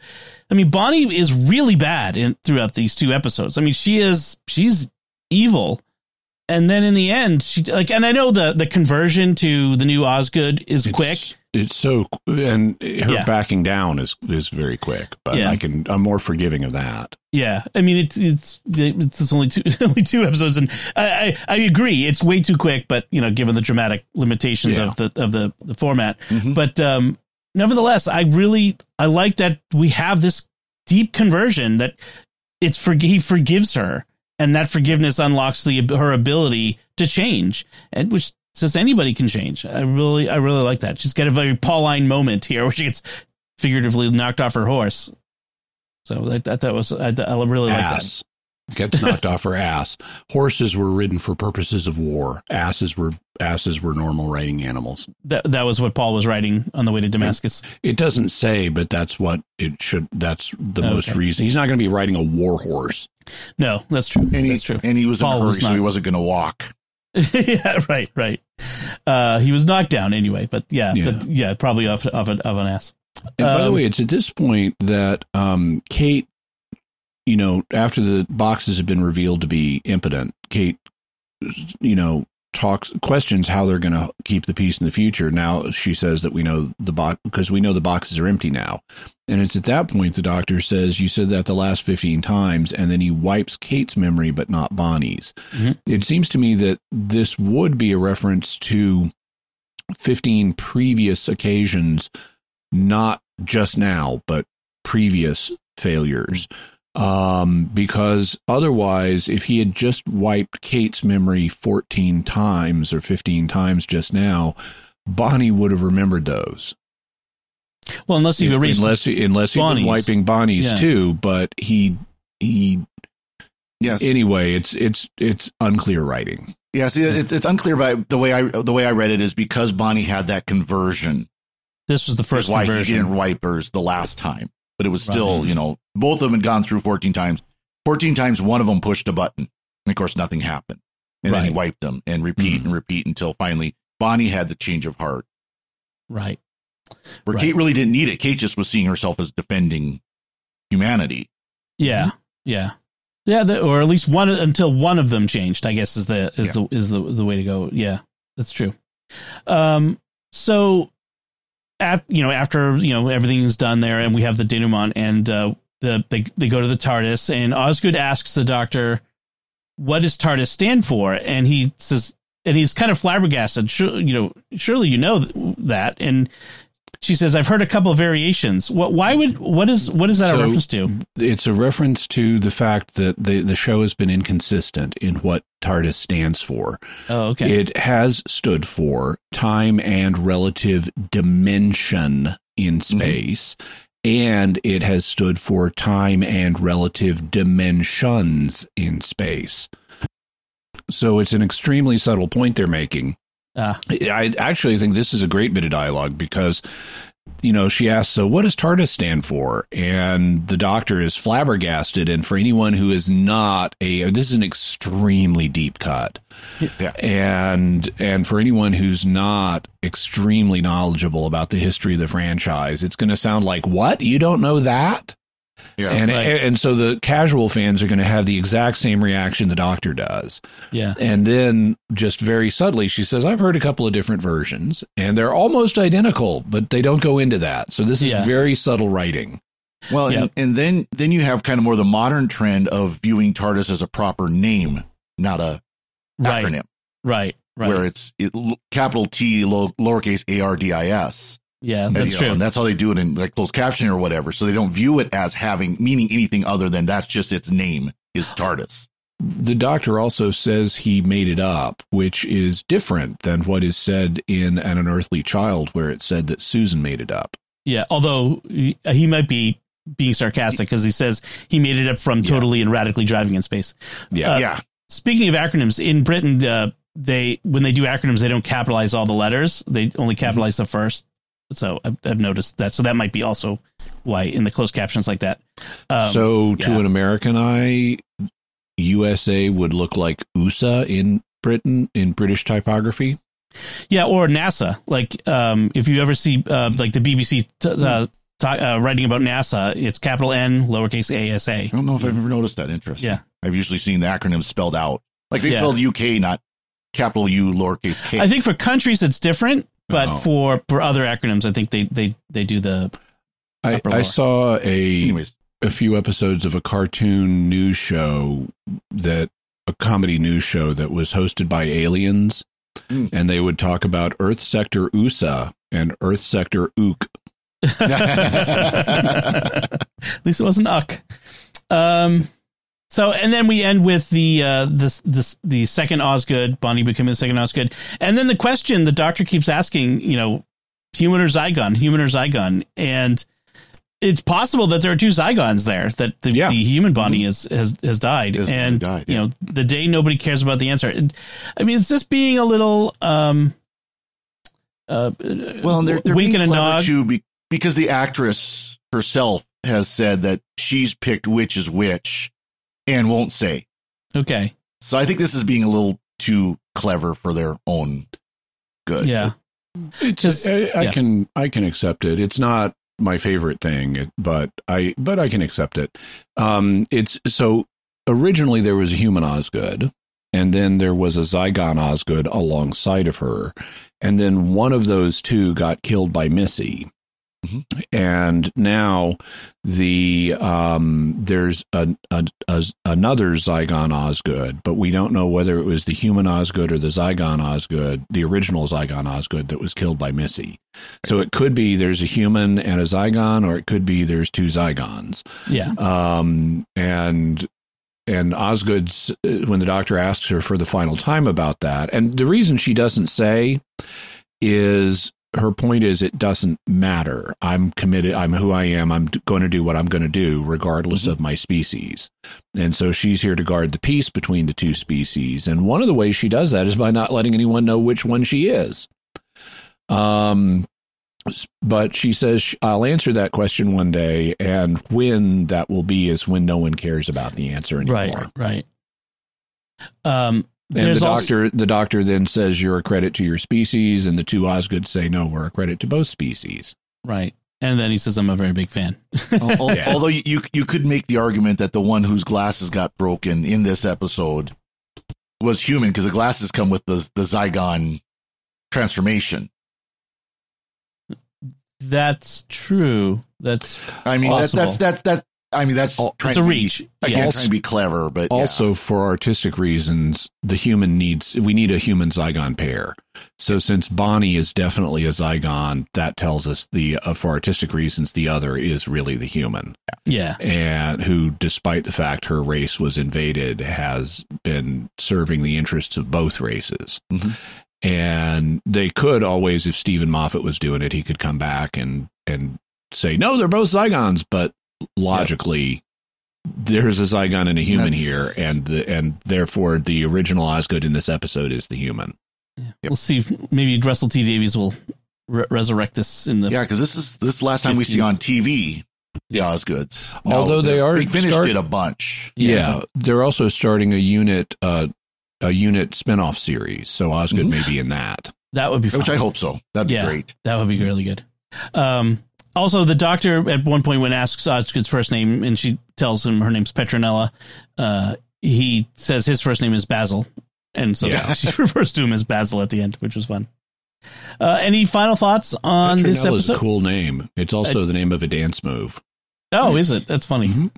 Speaker 1: I mean, Bonnie is really bad in throughout these two episodes. I mean, she is she's evil, and then in the end, she like, and I know the the conversion to the new Osgood is
Speaker 2: It's-
Speaker 1: quick.
Speaker 2: It's so, and her
Speaker 1: Yeah.
Speaker 2: backing down is is very quick. But
Speaker 1: Yeah.
Speaker 2: I can, I'm more forgiving of that.
Speaker 1: Yeah, I mean it's it's it's only two only two episodes, and I, I I agree it's way too quick. But you know, given the dramatic limitations
Speaker 2: Yeah.
Speaker 1: of the of the the format,
Speaker 3: Mhm.
Speaker 1: but um, nevertheless, I really I like that we have this deep conversion that it's for he forgives her, and that forgiveness unlocks the her ability to change, and which says anybody can change. I really I really like that. She's got a very Pauline moment here where she gets figuratively knocked off her horse. So that that, was I, I really like that.
Speaker 2: Ass gets knocked off her ass. Horses were ridden for purposes of war. Asses were asses were normal riding animals.
Speaker 1: That that was what Paul was writing on the way to Damascus.
Speaker 2: It doesn't say, but that's what it should. That's the
Speaker 1: Okay.
Speaker 2: most reason. He's not going to be riding a war horse.
Speaker 1: No, that's true.
Speaker 3: and he
Speaker 1: that's true.
Speaker 3: and he was
Speaker 1: Paul
Speaker 3: in a hurry,
Speaker 1: was
Speaker 3: so
Speaker 1: not.
Speaker 3: he wasn't going to walk.
Speaker 1: yeah, right, right. Uh, he was knocked down anyway, but yeah,
Speaker 2: Yeah.
Speaker 1: but yeah, probably off of an of an ass.
Speaker 2: And by the
Speaker 1: Um,
Speaker 2: way, it's at this point that um, Kate, you know, after the boxes have been revealed to be impotent, Kate, you know, talks questions how they're going to keep the peace in the future. Now she says that we know the box because we know the boxes are empty now, and it's at that point the doctor says you said that the last fifteen times, and then he wipes Kate's memory but not Bonnie's.
Speaker 1: Mhm.
Speaker 2: It seems to me that this would be a reference to fifteen previous occasions not just now, but previous failures. Um, because otherwise, if he had just wiped Kate's memory 14 times or 15 times just now, Bonnie would have remembered those.
Speaker 1: Well, unless he erased.
Speaker 2: unless he, unless he'd been wiping Bonnie's
Speaker 1: Yeah.
Speaker 2: too, but he he
Speaker 3: Yes,
Speaker 2: anyway, it's it's it's unclear writing.
Speaker 3: yeah. See, it's it's unclear by the way I the way I read it is because Bonnie had that conversion.
Speaker 1: this was the first
Speaker 3: First why
Speaker 1: conversion.
Speaker 3: he didn't wipe hers the last time, but it was still
Speaker 1: Right.
Speaker 3: you know both of them had gone through fourteen times. Fourteen times, one of them pushed a button, and of course nothing happened, and then he wiped them and repeat
Speaker 2: Mhm.
Speaker 3: and repeat until finally Bonnie had the change of heart.
Speaker 1: Right.
Speaker 3: Where
Speaker 1: Right.
Speaker 3: Kate really didn't need it. Kate just was seeing herself as defending humanity.
Speaker 1: Yeah. Yeah. Yeah. The, or at least one until one of them changed. I guess is the is the is the the way to go. Yeah, that's true. Um. So, at you know after you know everything's done there, and we have the denouement, and uh, the they they go to the TARDIS, and Osgood asks the Doctor, "What does TARDIS stand for?" And he says, and he's kind of flabbergasted. Sure, you know, surely you know that, and. She says, "I've heard a couple of variations. What? Why would? What is? What is that a reference to?
Speaker 2: It's a reference to the fact that the, the show has been inconsistent in what TARDIS stands for.
Speaker 1: Oh, okay.
Speaker 2: It has stood for time and relative dimension in mm-hmm. space, and it has stood for time and relative dimensions in space. So it's an extremely subtle point they're making.
Speaker 1: Ah.
Speaker 2: I actually think this is a great bit of dialogue because you know, she asks, So what does TARDIS stand for? And the doctor is flabbergasted. And for anyone who is not a, this is an extremely deep cut.
Speaker 3: Yeah.
Speaker 2: And, and for anyone who's not extremely knowledgeable about the history of the franchise, it's going to sound like, What? You don't know that?
Speaker 3: Yeah.
Speaker 2: And,
Speaker 1: Right.
Speaker 2: and so the casual fans are going to have the exact same reaction the doctor does.
Speaker 1: yeah.
Speaker 2: And then just very subtly, she says, I've heard a couple of different versions and they're almost identical, but they don't go into that. So this is
Speaker 1: Yeah.
Speaker 2: very subtle writing.
Speaker 3: Well,
Speaker 1: Yeah.
Speaker 3: and, and then then you have kind of more the modern trend of viewing TARDIS as a proper name, not a
Speaker 1: Right.
Speaker 3: acronym,
Speaker 1: Right. Right.
Speaker 3: where it's it, capital T, low, lowercase A R D I S.
Speaker 1: yeah,
Speaker 3: And,
Speaker 1: that's
Speaker 3: know,
Speaker 1: true.
Speaker 3: and that's how they do it in like closed captioning or whatever. So they don't view it as having meaning anything other than that's just its name is TARDIS.
Speaker 2: The doctor also says he made it up, which is different than what is said in An Unearthly Child, where it said that Susan made it up.
Speaker 1: yeah. Although he, he might be being sarcastic because he says he made it up from
Speaker 3: Yeah.
Speaker 1: totally and radically driving in space.
Speaker 2: Yeah.
Speaker 1: Uh,
Speaker 3: yeah.
Speaker 1: Speaking of acronyms, in Britain, uh, they when they do acronyms, they don't capitalize all the letters. They only capitalize the first. So I've, I've noticed that. So that might be also why in the closed captions like that. Um,
Speaker 2: so to
Speaker 1: yeah.
Speaker 2: an American eye, USA would look like USA in Britain, in British typography.
Speaker 1: Yeah, or NASA. Like, um, if you ever see uh, like the BBC t- uh, ta- uh, writing about NASA, it's capital N, lowercase a s a.
Speaker 3: I don't know if I've ever noticed that. Interesting.
Speaker 1: Yeah.
Speaker 3: I've usually seen the acronyms spelled out. Like they
Speaker 1: Yeah.
Speaker 3: spelled UK, not capital U, lowercase K.
Speaker 1: I think for countries it's different, but
Speaker 2: Oh.
Speaker 1: for for other acronyms, I think they they they do the
Speaker 2: I, I saw a
Speaker 3: Anyways,
Speaker 2: a few episodes of a cartoon news show that a comedy news show that was hosted by aliens,
Speaker 3: Mm.
Speaker 2: and they would talk about Earth Sector USA and Earth Sector Ook.
Speaker 1: At least it wasn't uck. Um. So and then we end with the uh this this the second Osgood, Bonnie becoming the second Osgood, and then the question the doctor keeps asking, you know, human or Zygon, human or Zygon, and it's possible that there are two Zygons there that the,
Speaker 2: Yeah.
Speaker 1: the human Bonnie is, has has died,
Speaker 3: Has
Speaker 1: and
Speaker 3: died,
Speaker 1: you know the day nobody cares about the answer. I mean, it's just being a little um. Uh,
Speaker 3: well, and they're, they're being
Speaker 1: a
Speaker 3: clever
Speaker 1: nod.
Speaker 3: too be, because the actress herself has said that she's picked which is which and won't say.
Speaker 1: Okay,
Speaker 3: So I think this is being a little too clever for their own good.
Speaker 1: yeah,
Speaker 2: It's,
Speaker 1: Just-
Speaker 2: I, I
Speaker 1: yeah.
Speaker 2: can I can accept it. It's not my favorite thing, but I but I can accept it. Um, it's so originally there was a human Osgood, and then there was a Zygon Osgood alongside of her, and then one of those two got killed by Missy.
Speaker 3: Mhm.
Speaker 2: And now the um, there's a, a, a another Zygon Osgood, but we don't know whether it was the human Osgood or the Zygon Osgood, the original Zygon Osgood that was killed by Missy. So it could be there's a human and a Zygon, or it could be there's two Zygons.
Speaker 1: yeah,
Speaker 2: Um, and and Osgood's uh, when the doctor asks her for the final time about that, and the reason she doesn't say is her point is it doesn't matter. I'm committed. I'm who I am. I'm going to do what I'm going to do, regardless of my species. And so she's here to guard the peace between the two species. And one of the ways she does that is by not letting anyone know which one she is. Um, but she says I'll answer that question one day, and when that will be is when no one cares about the answer anymore.
Speaker 1: right, right. Um,
Speaker 2: And
Speaker 1: There's
Speaker 2: the
Speaker 1: also-
Speaker 2: doctor, the doctor then says you're a credit to your species, and the two Osgoods say no, we're a credit to both species.
Speaker 1: Right. And then he says, I'm a very big fan.
Speaker 3: Al- al-
Speaker 2: Yeah.
Speaker 3: Although you you could make the argument that the one whose glasses got broken in this episode was human because the glasses come with the the Zygon transformation.
Speaker 1: That's true. That's
Speaker 3: I mean that,
Speaker 1: Possible.
Speaker 3: that's that's that. I mean that's
Speaker 2: Al-
Speaker 3: trying
Speaker 1: it's a
Speaker 3: to
Speaker 1: reach.
Speaker 3: Be, I
Speaker 1: Yeah.
Speaker 3: can't to be clever, but yeah.
Speaker 2: Also, for artistic reasons, the human needs we need a human Zygon pair. So, since Bonnie is definitely a Zygon, that tells us the uh, for artistic reasons the other is really the human,
Speaker 1: Yeah.
Speaker 2: and who, despite the fact her race was invaded, has been serving the interests of both races.
Speaker 3: Mhm.
Speaker 2: And they could always, if Steven Moffat was doing it, he could come back and and say, no, they're both Zygons, but logically. There's a Zygon and a human
Speaker 3: That's-
Speaker 2: here, and the and therefore the original Osgood in this episode is the human.
Speaker 1: We'll see. if Maybe Russell T Davies will re- resurrect this in the.
Speaker 3: yeah, because this is this is the last time we see on TV the Osgoods.
Speaker 2: Although they are
Speaker 3: Big Finish
Speaker 2: start-
Speaker 3: did a bunch.
Speaker 2: Yeah. they're also starting a unit uh, a unit spin-off series, so Osgood
Speaker 3: Mhm.
Speaker 2: may be in that.
Speaker 1: That would be fun.
Speaker 3: Which I hope so. That'd be
Speaker 1: Yeah.
Speaker 3: great.
Speaker 1: That would be really good. Um, also, the doctor at one point, when asks Osgood's first name, and she tells him her name's Petronella, uh, he says his first name is Basil, and so
Speaker 2: Yeah.
Speaker 1: she refers to him as Basil at the end, which was fun. Uh, any final thoughts on this
Speaker 2: Petronella's
Speaker 1: episode?
Speaker 2: a cool name. It's also the name of a dance move.
Speaker 1: Oh, is it? That's funny.
Speaker 2: Mhm.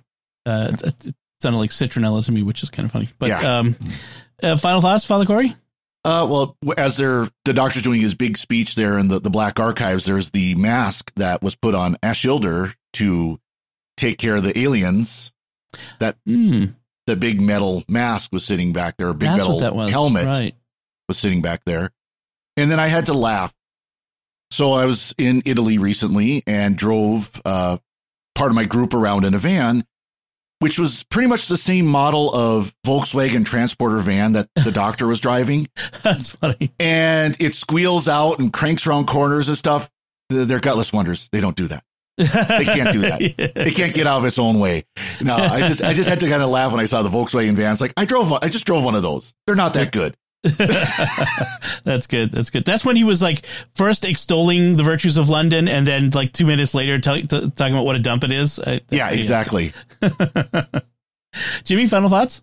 Speaker 1: Uh, it, it sounded like citronella to me, which is kind of funny. But
Speaker 3: Yeah.
Speaker 1: um, uh, final thoughts, Father Cory?
Speaker 3: Uh, well, as they're the doctor's doing his big speech there in the, the Black Archives, there's the mask that was put on Ashilder to take care of the aliens.
Speaker 1: Hmm,
Speaker 3: The big metal mask was sitting back there. A big
Speaker 1: that's
Speaker 3: metal
Speaker 1: that was.
Speaker 3: helmet
Speaker 1: Right.
Speaker 3: was sitting back there. And then I had to laugh. So I was in Italy recently and drove uh, part of my group around in a van, which was pretty much the same model of Volkswagen transporter van that the doctor was driving.
Speaker 1: That's funny.
Speaker 3: And it squeals out and cranks around corners and stuff. They're gutless wonders. They don't do that.
Speaker 1: they
Speaker 3: can't do that. It can't get out of its own way. No, I just I just had to kind of laugh when I saw the Volkswagen van. It's like I drove I just drove one of those. They're not that good.
Speaker 1: That's good. That's good. That's when he was like first extolling the virtues of London, and then like two minutes later tell, t- talking about what a dump it is. I,
Speaker 3: Yeah, exactly.
Speaker 1: Jimmy, final thoughts?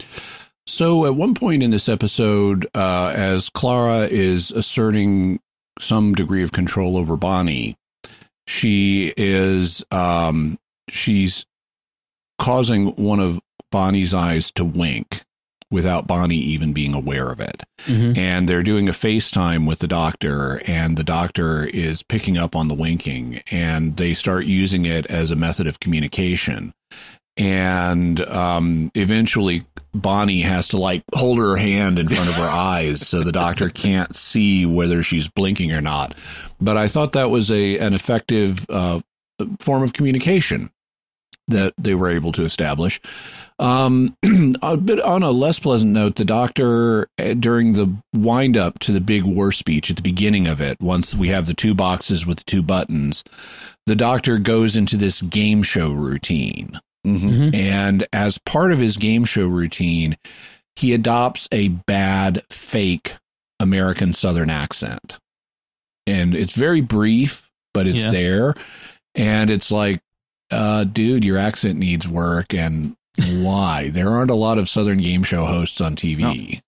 Speaker 2: So at one point in this episode, uh, as Clara is asserting some degree of control over Bonnie, she is um, she's causing one of Bonnie's eyes to wink without Bonnie even being aware of it.
Speaker 1: Mm-hmm.
Speaker 2: And they're doing a FaceTime with the doctor, and the doctor is picking up on the winking, and they start using it as a method of communication. And um, eventually, Bonnie has to like hold her hand in front of her eyes so the doctor can't see whether she's blinking or not. But I thought that was a an effective uh, form of communication that they were able to establish. Um, a bit on a less pleasant note, the doctor uh, during the wind up to the big war speech at the beginning of it, once we have the two boxes with the two buttons, the doctor goes into this game show routine.
Speaker 3: hmm
Speaker 2: And as part of his game show routine, he adopts a bad, fake American Southern accent. And it's very brief, but it's
Speaker 1: Yeah.
Speaker 2: there. And it's like, uh, dude, your accent needs work. And why? there aren't a lot of Southern game show hosts on TV.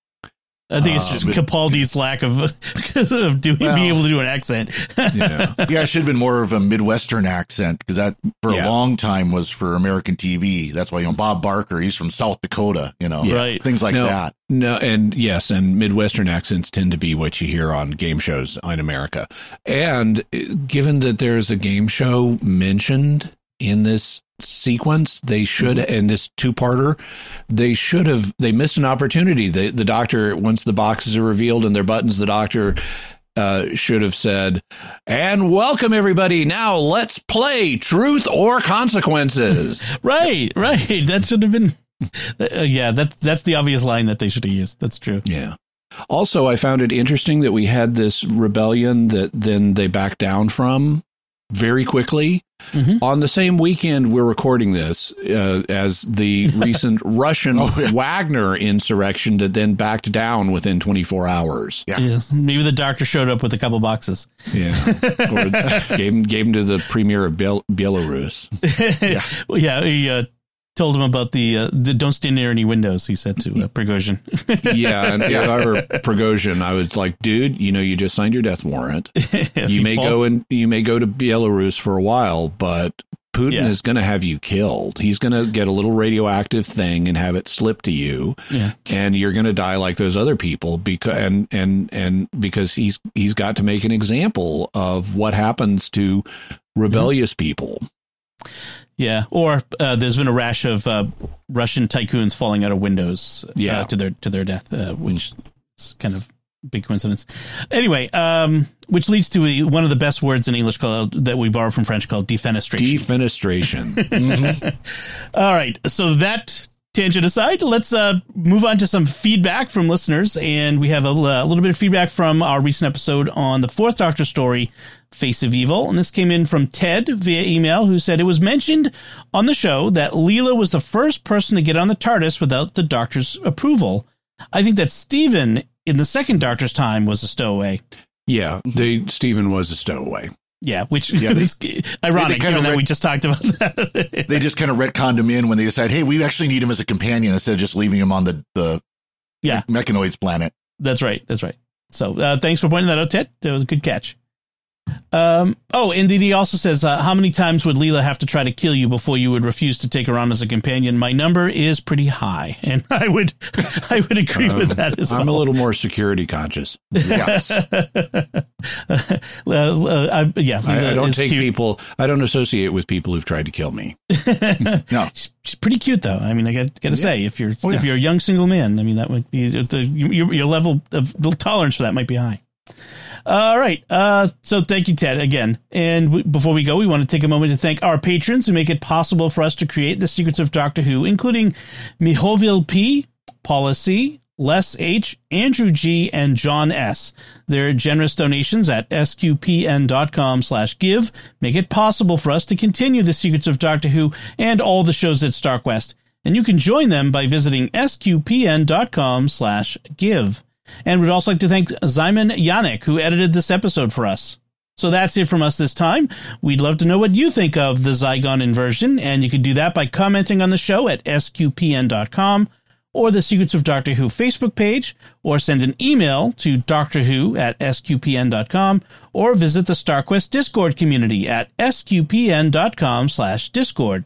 Speaker 1: I think it's just
Speaker 2: Um,
Speaker 1: Capaldi's lack of, of doing,
Speaker 3: Well-
Speaker 1: being able to do an accent.
Speaker 2: Yeah.
Speaker 3: Yeah, it should have been more of a Midwestern accent because that for
Speaker 2: Yeah.
Speaker 3: a long time was for American TV. That's why you know Bob Barker, he's from South Dakota. You know,
Speaker 2: Yeah.
Speaker 1: Right.
Speaker 3: things like
Speaker 2: No.
Speaker 3: that.
Speaker 2: No, and yes, and Midwestern accents tend to be what you hear on game shows in America. And uh, given that there's a game show mentioned in this sequence, they should, in this two parter, they should have, they missed an opportunity. The, the doctor, once the boxes are revealed and their buttons, the doctor uh, should have said, and welcome everybody. Now let's play truth or consequences.
Speaker 1: right, right. That should have been. Uh, yeah, that that's the obvious line that they should have used. That's true.
Speaker 2: Yeah. Also, I found it interesting that we had this rebellion that then they backed down from very quickly.
Speaker 1: Mhm.
Speaker 2: On the same weekend we're recording this, uh, as the recent Russian
Speaker 3: Oh, yeah.
Speaker 2: Wagner insurrection that then backed down within 24 hours.
Speaker 3: Yeah.
Speaker 1: Yes. Maybe the doctor showed up with a couple boxes.
Speaker 2: Yeah, or gave him gave him to the premier of Bel- Belarus.
Speaker 1: yeah. Well, yeah. He uh, told him about the, uh, the don't stand near any windows. He said to uh, Prigozhin.
Speaker 2: Yeah, and if I were Prigozhin, I was like, dude, you know, you just signed your death warrant.
Speaker 1: Yes,
Speaker 2: you may
Speaker 1: falls-
Speaker 2: go and you may go to Belarus for a while, but Putin
Speaker 1: Yeah.
Speaker 2: is going to have you killed. He's going to get a little radioactive thing and have it slip to you,
Speaker 1: Yeah.
Speaker 2: and you're going to die like those other people because and and and because he's he's got to make an example of what happens to rebellious people.
Speaker 1: Yeah, or uh, there's been a rash of uh, Russian tycoons falling out of windows uh, to their to their death, uh, which is kind of big coincidence. Anyway, um, which leads to a, one of the best words in English called that we borrow from French called defenestration.
Speaker 2: Defenestration.
Speaker 1: All right, so that tangent aside, let's uh, move on to some feedback from listeners, and we have a little bit of feedback from our recent episode on the Fourth Doctor story, Face of Evil, and this came in from Ted via email, who said it was mentioned on the show that Leela was the first person to get on the TARDIS without the Doctor's approval. I think that Steven in the second Doctor's time was a stowaway.
Speaker 2: yeah, they Steven was a stowaway.
Speaker 1: Yeah, which
Speaker 3: Yeah, they-
Speaker 1: is ironic,
Speaker 3: kinda
Speaker 1: given that
Speaker 3: read-
Speaker 1: we just talked about that.
Speaker 3: They just kind of retconned him in when they decide, hey, we actually need him as a companion instead of just leaving him on the the
Speaker 1: Yeah.
Speaker 3: mechanoids planet.
Speaker 1: That's right. That's right. So uh, thanks for pointing that out, Ted. That was a good catch. Um, oh, and then he also says, uh, how many times would Leela have to try to kill you before you would refuse to take her on as a companion? My number is pretty high, and I would, I would agree with that as well.
Speaker 2: I'm a little more security conscious.
Speaker 3: Yes.
Speaker 1: uh, uh, I, yeah,
Speaker 2: I, I don't take
Speaker 1: cute.
Speaker 2: people. I don't associate with people who've tried to kill me.
Speaker 3: No.
Speaker 1: She's, pretty cute, though. I mean, I got, got to say, if you're
Speaker 3: Oh,
Speaker 1: if
Speaker 3: yeah.
Speaker 1: you're a young single man, I mean, that would be the your, your level of tolerance for that might be high. All right. Uh, so thank you, Ted, again. And before we go, we want to take a moment to thank our patrons who make it possible for us to create the secrets of Doctor Who, including Mihovil P, Paula C, Les H, Andrew G, and John S. Their generous donations at sqpn.com slash give make it possible for us to continue the secrets of Doctor Who and all the shows at StarQuest. And you can join them by visiting sqpn.com slash give. And we'd also like to thank Zyman Yannick, who edited this episode for us. So that's it from us this time. We'd love to know what you think of the Zygon inversion, and you can do that by commenting on the show at sqpn.com or the Secrets of Doctor Who Facebook page, or send an email to doctorwho at sqpn.com, or visit the StarQuest Discord community at sqpn.com slash discord.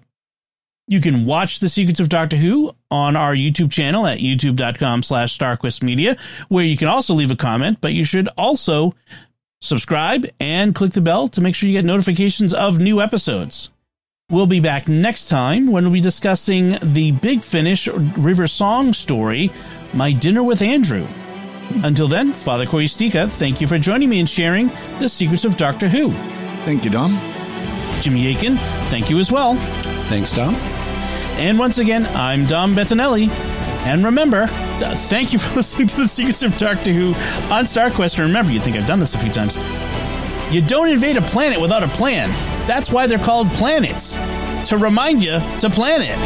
Speaker 1: You can watch The Secrets of Doctor Who on our YouTube channel at youtube.com slash starquestmedia, where you can also leave a comment, but you should also subscribe and click the bell to make sure you get notifications of new episodes. We'll be back next time when we'll be discussing the Big Finish River Song story, My Dinner with Andrew. Until then, Father Cory Sticha, thank you for joining me and sharing the secrets of Doctor Who.
Speaker 3: Thank you, Dom.
Speaker 1: Jimmy Akin, thank you as well.
Speaker 2: Thanks, Tom.
Speaker 1: And once again, I'm Dom Bettinelli. And remember, uh, thank you for listening to the Secrets of Doctor Who on StarQuest. And remember, you think I've done this a few times. You don't invade a planet without a plan. That's why they're called planets. To remind you to plan it.